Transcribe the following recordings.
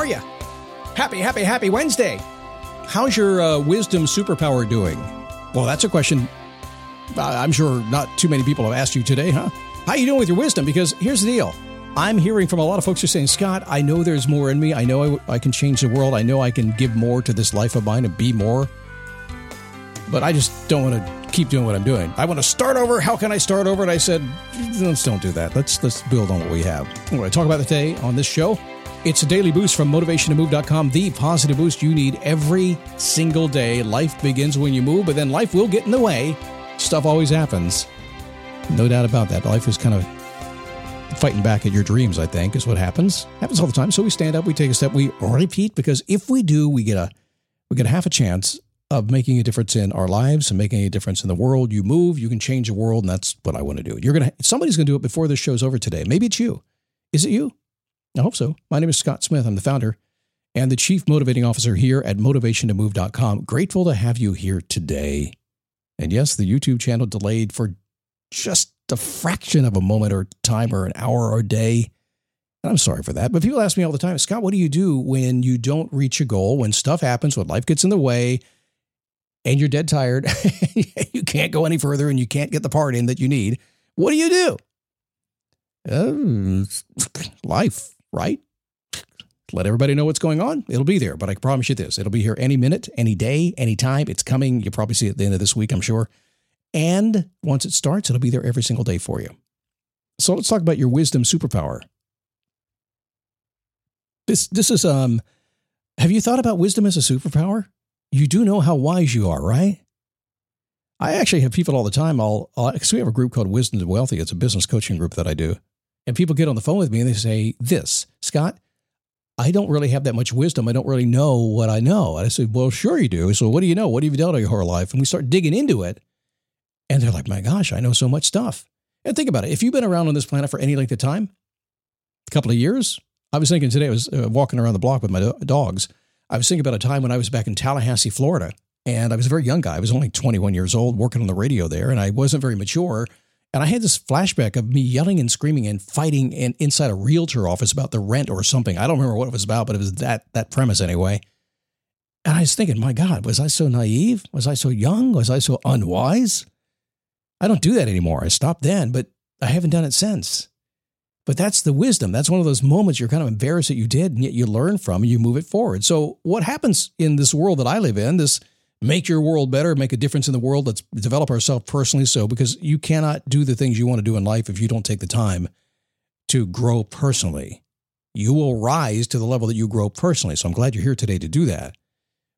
Are you? Happy, happy, happy Wednesday. How's your uh, wisdom superpower doing? Well, that's a question I'm sure not too many people have asked you today, huh? How you doing with your wisdom? Because here's the deal. I'm hearing from a lot of folks who are saying, Scott, I know there's more in me. I know I, I can change the world. I know I can give more to this life of mine and be more. But I just don't want to keep doing what I'm doing. I want to start over. How can I start over? And I said, let's don't do that. Let's let's build on what we have. What I talk about today on this show it's a daily boost from motivationtomove.com, the positive boost you need every single day. Life begins when you move, but then life will get in the way. Stuff always happens. No doubt about that. Life is kind of fighting back at your dreams, I think, is what happens. Happens all the time. So we stand up, we take a step, we repeat, because if we do, we get a we get half a chance of making a difference in our lives and making a difference in the world. You move, you can change the world, and that's what I want to do. You're gonna somebody's gonna do it before this show's over today. Maybe it's you. Is it you? I hope so. My name is Scott Smith. I'm the founder and the chief motivating officer here at motivationtomove.com. Grateful to have you here today. And yes, the YouTube channel delayed for just a fraction of a moment or time or an hour or a day. And I'm sorry for that. But people ask me all the time, Scott, what do you do when you don't reach a goal, when stuff happens, when life gets in the way, and you're dead tired, you can't go any further, and you can't get the part in that you need? What do you do? Uh, life right? Let everybody know what's going on. It'll be there, but I promise you this it'll be here any minute, any day, any time. It's coming. You'll probably see it at the end of this week, I'm sure. And once it starts, it'll be there every single day for you. So let's talk about your wisdom superpower. This this is um have you thought about wisdom as a superpower? You do know how wise you are, right? I actually have people all the time. I'll, I'll cause we have a group called Wisdom to Wealthy. It's a business coaching group that I do. And people get on the phone with me and they say, This, Scott, I don't really have that much wisdom. I don't really know what I know. And I said, Well, sure you do. So what do you know? What have you done all your whole life? And we start digging into it. And they're like, My gosh, I know so much stuff. And think about it. If you've been around on this planet for any length of time, a couple of years, I was thinking today, I was uh, walking around the block with my do- dogs. I was thinking about a time when I was back in Tallahassee, Florida. And I was a very young guy. I was only 21 years old working on the radio there, and I wasn't very mature. And I had this flashback of me yelling and screaming and fighting in, inside a realtor office about the rent or something. I don't remember what it was about, but it was that that premise anyway. And I was thinking, my God, was I so naive? Was I so young? Was I so unwise? I don't do that anymore. I stopped then, but I haven't done it since. But that's the wisdom. That's one of those moments you're kind of embarrassed that you did, and yet you learn from and you move it forward. So, what happens in this world that I live in, this make your world better, make a difference in the world. Let's develop ourselves personally so because you cannot do the things you want to do in life if you don't take the time to grow personally. You will rise to the level that you grow personally. So I'm glad you're here today to do that.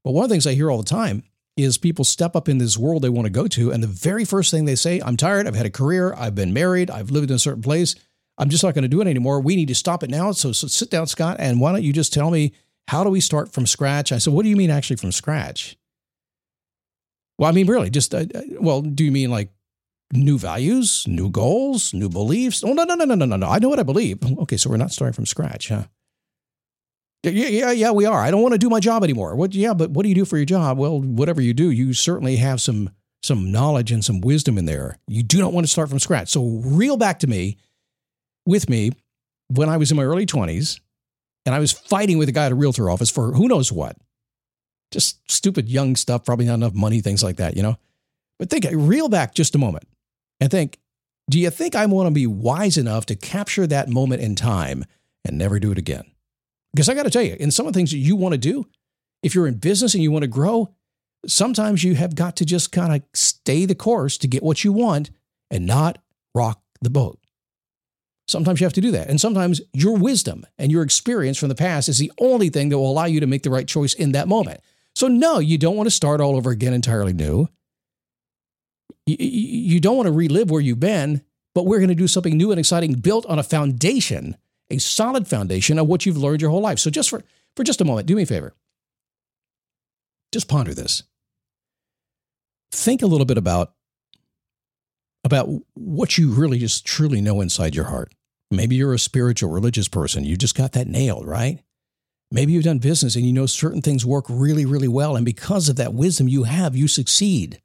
But one of the things I hear all the time is people step up in this world they want to go to, and the very first thing they say, I'm tired, I've had a career, I've been married, I've lived in a certain place, I'm just not going to do it anymore. We need to stop it now. So, so sit down, Scott, and why don't you just tell me how do we start from scratch? I said, What do you mean actually from scratch? Well, I mean, really, just, uh, uh, well, do you mean like new values, new goals, new beliefs? Oh, no, no, no, no, no, no, no. I know what I believe. Okay, so we're not starting from scratch, huh? Yeah, yeah, yeah, we are. I don't want to do my job anymore. What? Yeah, but what do you do for your job? Well, whatever you do, you certainly have some some knowledge and some wisdom in there. You do not want to start from scratch. So reel back to me, with me, when I was in my early twenties, And I was fighting with a guy at a realtor office for who knows what. Just stupid young stuff, probably not enough money, things like that, you know? But think, reel back just a moment and think do you think I want to be wise enough to capture that moment in time and never do it again? Because I got to tell you, in some of the things that you want to do, if you're in business and you want to grow, sometimes you have got to just kind of stay the course to get what you want and not rock the boat. Sometimes you have to do that. And sometimes your wisdom and your experience from the past is the only thing that will allow you to make the right choice in that moment. So, no, you don't want to start all over again entirely new. You don't want to relive where you've been, but we're going to do something new and exciting built on a foundation, a solid foundation of what you've learned your whole life. So, just for, for just a moment, do me a favor. Just ponder this. Think a little bit about, about what you really just truly know inside your heart. Maybe you're a spiritual, religious person. You just got that nailed, right? Maybe you've done business and you know certain things work really, really well. And because of that wisdom you have, you succeed.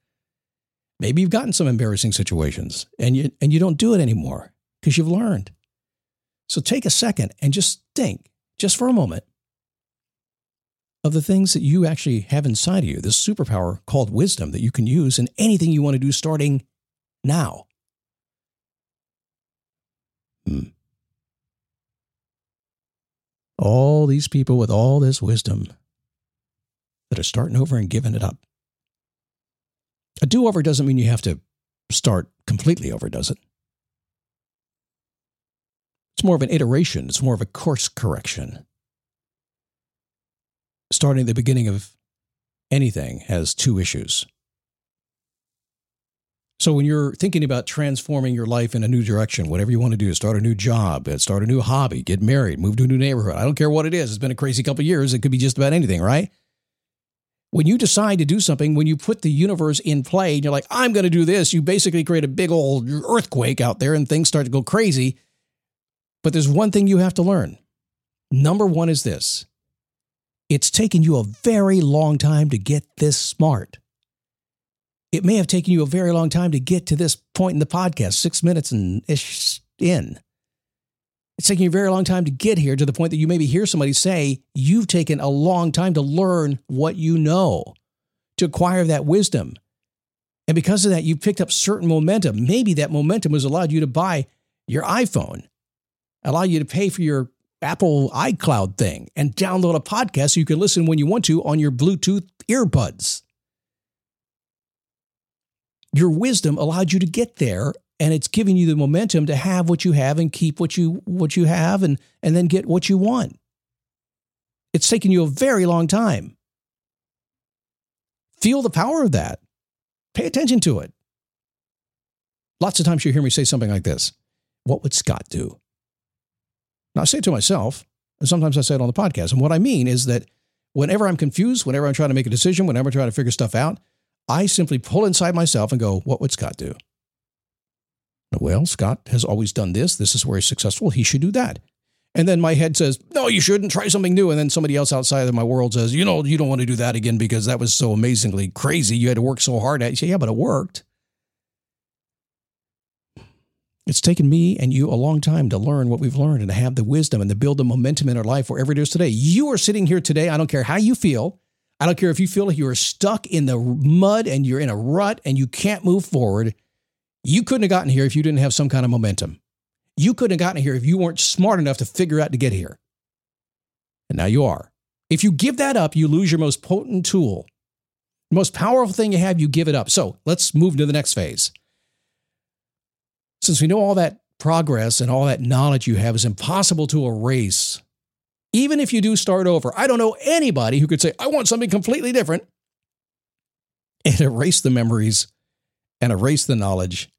Maybe you've gotten some embarrassing situations and you, and you don't do it anymore because you've learned. So take a second and just think, just for a moment, of the things that you actually have inside of you, this superpower called wisdom that you can use in anything you want to do starting now. Hmm all these people with all this wisdom that are starting over and giving it up. A do over doesn't mean you have to start completely over, does it? It's more of an iteration, it's more of a course correction. Starting at the beginning of anything has two issues. So when you're thinking about transforming your life in a new direction, whatever you want to do, start a new job, uh, start a new hobby, get married, move to a new neighborhood. I don't care what it is. It's been a crazy couple years. It could be just about anything, right? When you decide to do something, when you put the universe in play and you're like, I'm going to do this, you basically create a big old earthquake out there and things start to go crazy. But there's one thing you have to learn. Number one is this it's taken you a very long time to get this smart it may have taken you a very long time to get to this point in the podcast, six minutes and ish in. It's taking you a very long time to get here to the point that you maybe hear somebody say, You've taken a long time to learn what you know, to acquire that wisdom. And because of that, you've picked up certain momentum. Maybe that momentum has allowed you to buy your iPhone, allow you to pay for your Apple iCloud thing, and download a podcast so you can listen when you want to on your Bluetooth earbuds your wisdom allowed you to get there and it's giving you the momentum to have what you have and keep what you what you have and and then get what you want. It's taken you a very long time. Feel the power of that. Pay attention to it. Lots of times you hear me say something like this what would scott do? Now i say it to myself and sometimes i say it on the podcast and what i mean is that whenever i'm confused whenever i'm trying to make a decision whenever i'm trying to figure stuff out I simply pull inside myself and go, what would Scott do? Well, Scott has always done this. This is where he's successful. He should do that. And then my head says, no, you shouldn't try something new. And then somebody else outside of my world says, you know, you don't want to do that again because that was so amazingly crazy. You had to work so hard at it. You say, yeah, but it worked. It's taken me and you a long time to learn what we've learned and to have the wisdom and to build the momentum in our life wherever it is today. You are sitting here today. I don't care how you feel. I don't care if you feel like you are stuck in the mud and you're in a rut and you can't move forward. You couldn't have gotten here if you didn't have some kind of momentum. You couldn't have gotten here if you weren't smart enough to figure out to get here. And now you are. If you give that up, you lose your most potent tool. The most powerful thing you have, you give it up. So let's move to the next phase. Since we know all that progress and all that knowledge you have is impossible to erase even if you do start over, I don't know anybody who could say, I want something completely different and erase the memories and erase the knowledge,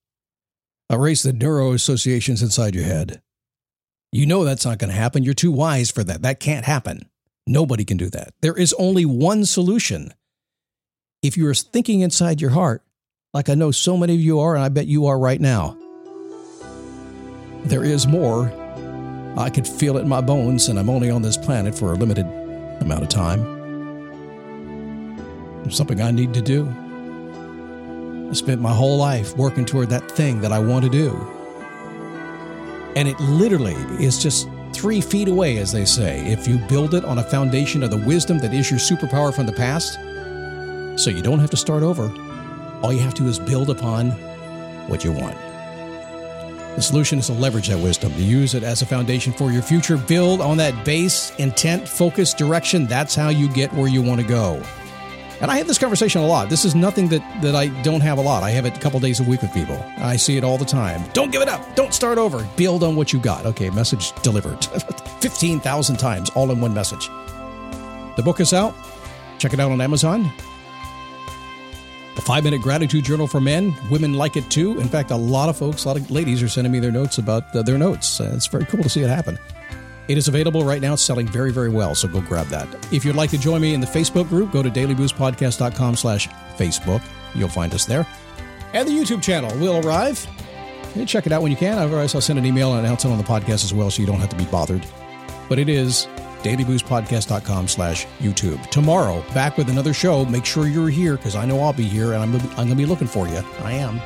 erase the neuro associations inside your head. You know that's not going to happen. You're too wise for that. That can't happen. Nobody can do that. There is only one solution. If you are thinking inside your heart, like I know so many of you are, and I bet you are right now, there is more I could feel it in my bones, and I'm only on this planet for a limited amount of time. It's something I need to do. I spent my whole life working toward that thing that I want to do. And it literally is just three feet away, as they say, if you build it on a foundation of the wisdom that is your superpower from the past. So you don't have to start over. All you have to do is build upon what you want. The solution is to leverage that wisdom, to use it as a foundation for your future. Build on that base, intent, focus, direction. That's how you get where you want to go. And I have this conversation a lot. This is nothing that, that I don't have a lot. I have it a couple days a week with people. I see it all the time. Don't give it up. Don't start over. Build on what you got. Okay, message delivered. 15,000 times, all in one message. The book is out. Check it out on Amazon. Five minute gratitude journal for men. Women like it too. In fact, a lot of folks, a lot of ladies are sending me their notes about uh, their notes. Uh, it's very cool to see it happen. It is available right now. It's selling very, very well. So go grab that. If you'd like to join me in the Facebook group, go to dailyboostpodcast.com slash Facebook. You'll find us there. And the YouTube channel will arrive. check it out when you can. Otherwise, I'll send an email and announce it on the podcast as well so you don't have to be bothered. But it is dailyboostpodcast.com slash YouTube. Tomorrow, back with another show. Make sure you're here because I know I'll be here and I'm, I'm going to be looking for you. I am.